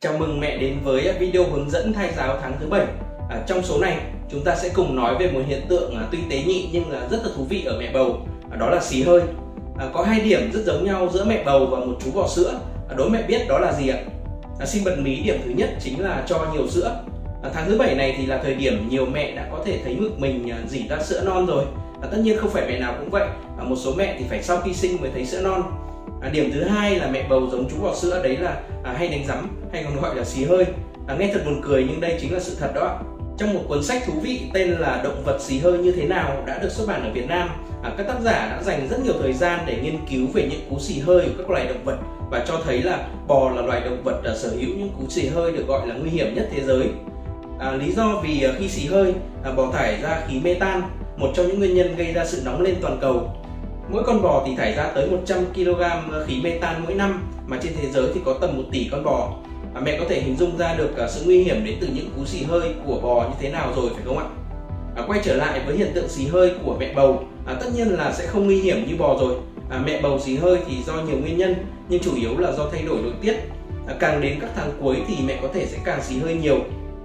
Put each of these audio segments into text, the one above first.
Chào mừng mẹ đến với video hướng dẫn thai giáo tháng thứ 7 à, Trong số này chúng ta sẽ cùng nói về một hiện tượng à, tuy tế nhị nhưng là rất là thú vị ở mẹ bầu à, Đó là xì hơi. À, Có hai điểm rất giống nhau giữa mẹ bầu và một chú bò sữa. À, Đố mẹ biết đó là gì ạ? À, xin bật mí điểm thứ nhất chính là cho nhiều sữa. À, Tháng thứ 7 này thì là thời điểm nhiều mẹ đã có thể thấy ngực mình à, dỉ ra sữa non rồi. À, Tất nhiên không phải mẹ nào cũng vậy. À, Một số mẹ thì phải sau khi sinh mới thấy sữa non à, điểm thứ hai là mẹ bầu giống chú bò sữa đấy là à, hay đánh rắm hay còn gọi là xì hơi. À, nghe thật buồn cười nhưng đây chính là sự thật đó trong một cuốn sách thú vị tên là động vật xì hơi như thế nào đã được xuất bản ở Việt Nam à, các tác giả đã dành rất nhiều thời gian để nghiên cứu về những cú xì hơi của các loài động vật và cho thấy là bò là loài động vật à, sở hữu những cú xì hơi được gọi là nguy hiểm nhất thế giới. À, lý do vì à, khi xì hơi à, bò thải ra khí metan một trong những nguyên nhân gây ra sự nóng lên toàn cầu. Mỗi con bò thì thải ra tới 100 kg khí metan mỗi năm mà trên thế giới thì có tầm 1 tỷ con bò. À, mẹ có thể hình dung ra được à, sự nguy hiểm đến từ những cú xì hơi của bò như thế nào rồi phải không ạ? À, quay trở lại với hiện tượng xì hơi của mẹ bầu, à, tất nhiên là sẽ không nguy hiểm như bò rồi. À, mẹ bầu xì hơi thì do nhiều nguyên nhân nhưng chủ yếu là do thay đổi nội tiết. À, càng đến các tháng cuối thì mẹ có thể sẽ càng xì hơi nhiều.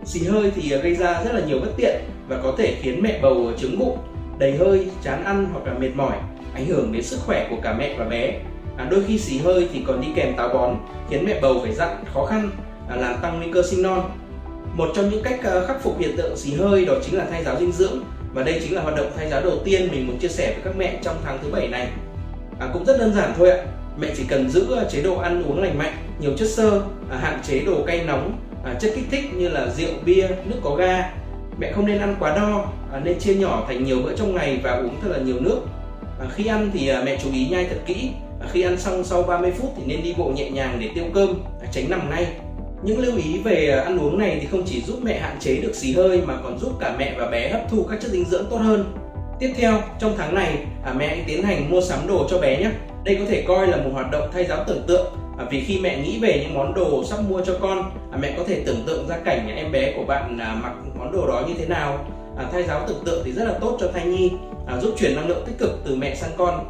Xì hơi thì gây ra rất là nhiều bất tiện và có thể khiến mẹ bầu trứng bụng, đầy hơi, chán ăn hoặc là mệt mỏi ảnh hưởng đến sức khỏe của cả mẹ và bé. À, đôi khi xì hơi thì còn đi kèm táo bón khiến mẹ bầu phải dặn khó khăn à, làm tăng nguy cơ sinh non. Một trong những cách à, khắc phục hiện tượng xì hơi đó chính là thay giáo dinh dưỡng và đây chính là hoạt động thay giáo đầu tiên mình muốn chia sẻ với các mẹ trong tháng thứ bảy này. À, cũng rất đơn giản thôi ạ. Mẹ chỉ cần giữ à, chế độ ăn uống lành mạnh nhiều chất xơ à, hạn chế đồ cay nóng à, chất kích thích như là rượu bia nước có ga. Mẹ không nên ăn quá đo à, nên chia nhỏ thành nhiều bữa trong ngày và uống thật là nhiều nước à, khi ăn thì à, mẹ chú ý nhai thật kỹ. À, khi ăn xong sau 30 phút thì nên đi bộ nhẹ nhàng để tiêu cơm à, tránh nằm ngay. Những lưu ý về à, ăn uống này thì không chỉ giúp mẹ hạn chế được xì hơi mà còn giúp cả mẹ và bé hấp thu các chất dinh dưỡng tốt hơn. Tiếp theo trong tháng này à, mẹ hãy tiến hành mua sắm đồ cho bé nhé. Đây có thể coi là một hoạt động thay giáo tưởng tượng. À, vì khi mẹ nghĩ về những món đồ sắp mua cho con à, mẹ có thể tưởng tượng ra cảnh em bé của bạn à, mặc món đồ đó như thế nào à, thay giáo tưởng tượng thì rất là tốt cho thai nhi à, giúp chuyển năng lượng tích cực từ mẹ sang con.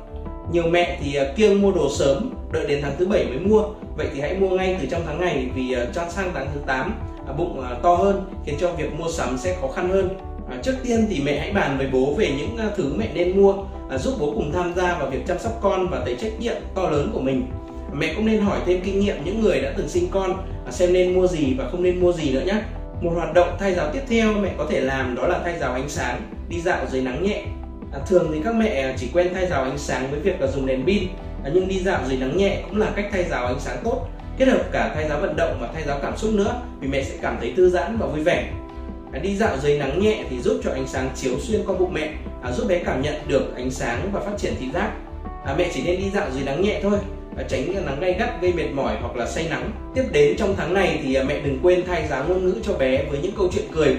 Nhiều mẹ thì à, kiêng mua đồ sớm đợi đến tháng thứ bảy mới mua. Vậy thì hãy mua ngay từ trong tháng này vì à, cho sang tháng thứ 8 à, bụng à, to hơn khiến cho việc mua sắm sẽ khó khăn hơn. À, trước tiên thì mẹ hãy bàn với bố về những à, thứ mẹ nên mua à, giúp bố cùng tham gia vào việc chăm sóc con và thấy trách nhiệm to lớn của mình. Mẹ cũng nên hỏi thêm kinh nghiệm những người đã từng sinh con à, xem nên mua gì và không nên mua gì nữa nhé một hoạt động thay giáo tiếp theo mẹ có thể làm đó là thay giáo ánh sáng đi dạo dưới nắng nhẹ. À, thường thì các mẹ à, chỉ quen thay giáo ánh sáng với việc là dùng đèn pin à, nhưng đi dạo dưới nắng nhẹ cũng là cách thay giáo ánh sáng tốt kết hợp cả thay giáo vận động và thay giáo cảm xúc nữa vì mẹ sẽ cảm thấy thư giãn và vui vẻ. À, đi dạo dưới nắng nhẹ thì giúp cho ánh sáng chiếu xuyên qua bụng mẹ à, giúp bé cảm nhận được ánh sáng và phát triển thị giác. À, mẹ chỉ nên đi dạo dưới nắng nhẹ thôi tránh nắng gay gắt gây mệt mỏi hoặc là say nắng. Tiếp đến trong tháng này thì à, mẹ đừng quên thay giáo ngôn ngữ cho bé với những câu chuyện cười.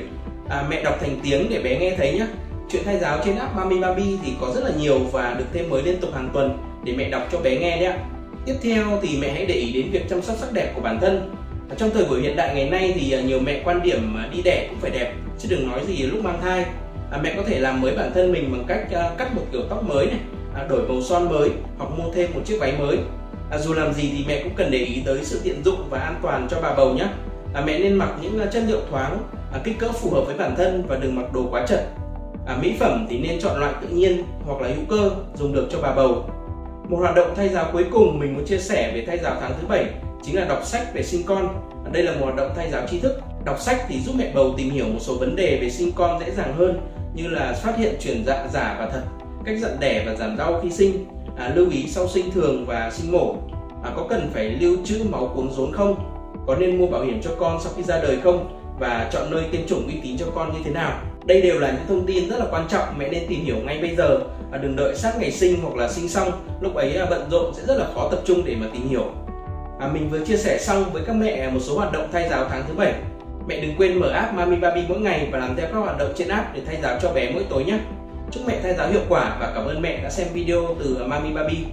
À, mẹ đọc thành tiếng để bé nghe thấy nhé chuyện thay giáo trên app Mami Baby thì có rất là nhiều và được thêm mới liên tục hàng tuần để mẹ đọc cho bé nghe đấy ạ. Tiếp theo thì mẹ hãy để ý đến việc chăm sóc sắc đẹp của bản thân. À, trong thời buổi hiện đại ngày nay thì à, nhiều mẹ quan điểm à, đi đẻ cũng phải đẹp chứ đừng nói gì lúc mang thai. À, mẹ có thể làm mới bản thân mình bằng cách à, cắt một kiểu tóc mới này à, đổi màu son mới hoặc mua thêm một chiếc váy mới à, dù làm gì thì mẹ cũng cần để ý tới sự tiện dụng và an toàn cho bà bầu nhé. À, mẹ nên mặc những à, chất liệu thoáng à, kích cỡ phù hợp với bản thân và đừng mặc đồ quá chật. À, mỹ phẩm thì nên chọn loại tự nhiên hoặc là hữu cơ dùng được cho bà bầu. Một hoạt động thay giáo cuối cùng mình muốn chia sẻ về thay giáo tháng thứ bảy chính là đọc sách về sinh con. À, đây là một hoạt động thay giáo tri thức. Đọc sách thì giúp mẹ bầu tìm hiểu một số vấn đề về sinh con dễ dàng hơn như là phát hiện chuyển dạ giả và thật cách dặn đẻ và giảm đau khi sinh à, lưu ý sau sinh thường và sinh mổ. À, có cần phải lưu trữ máu cuống rốn không? Có nên mua bảo hiểm cho con sau khi ra đời không? Và chọn nơi tiêm chủng uy tín cho con như thế nào? Đây đều là những thông tin rất là quan trọng mẹ nên tìm hiểu ngay bây giờ. À, đừng đợi sát ngày sinh hoặc là sinh xong. Lúc ấy à, bận rộn sẽ rất là khó tập trung để mà tìm hiểu. À, mình vừa chia sẻ xong với các mẹ một số hoạt động thay giáo tháng thứ bảy. Mẹ đừng quên mở app Mami Baby mỗi ngày và làm theo các hoạt động trên app để thay giáo cho bé mỗi tối nhé chúc mẹ thai giáo hiệu quả và cảm ơn mẹ đã xem video từ Mami Baby.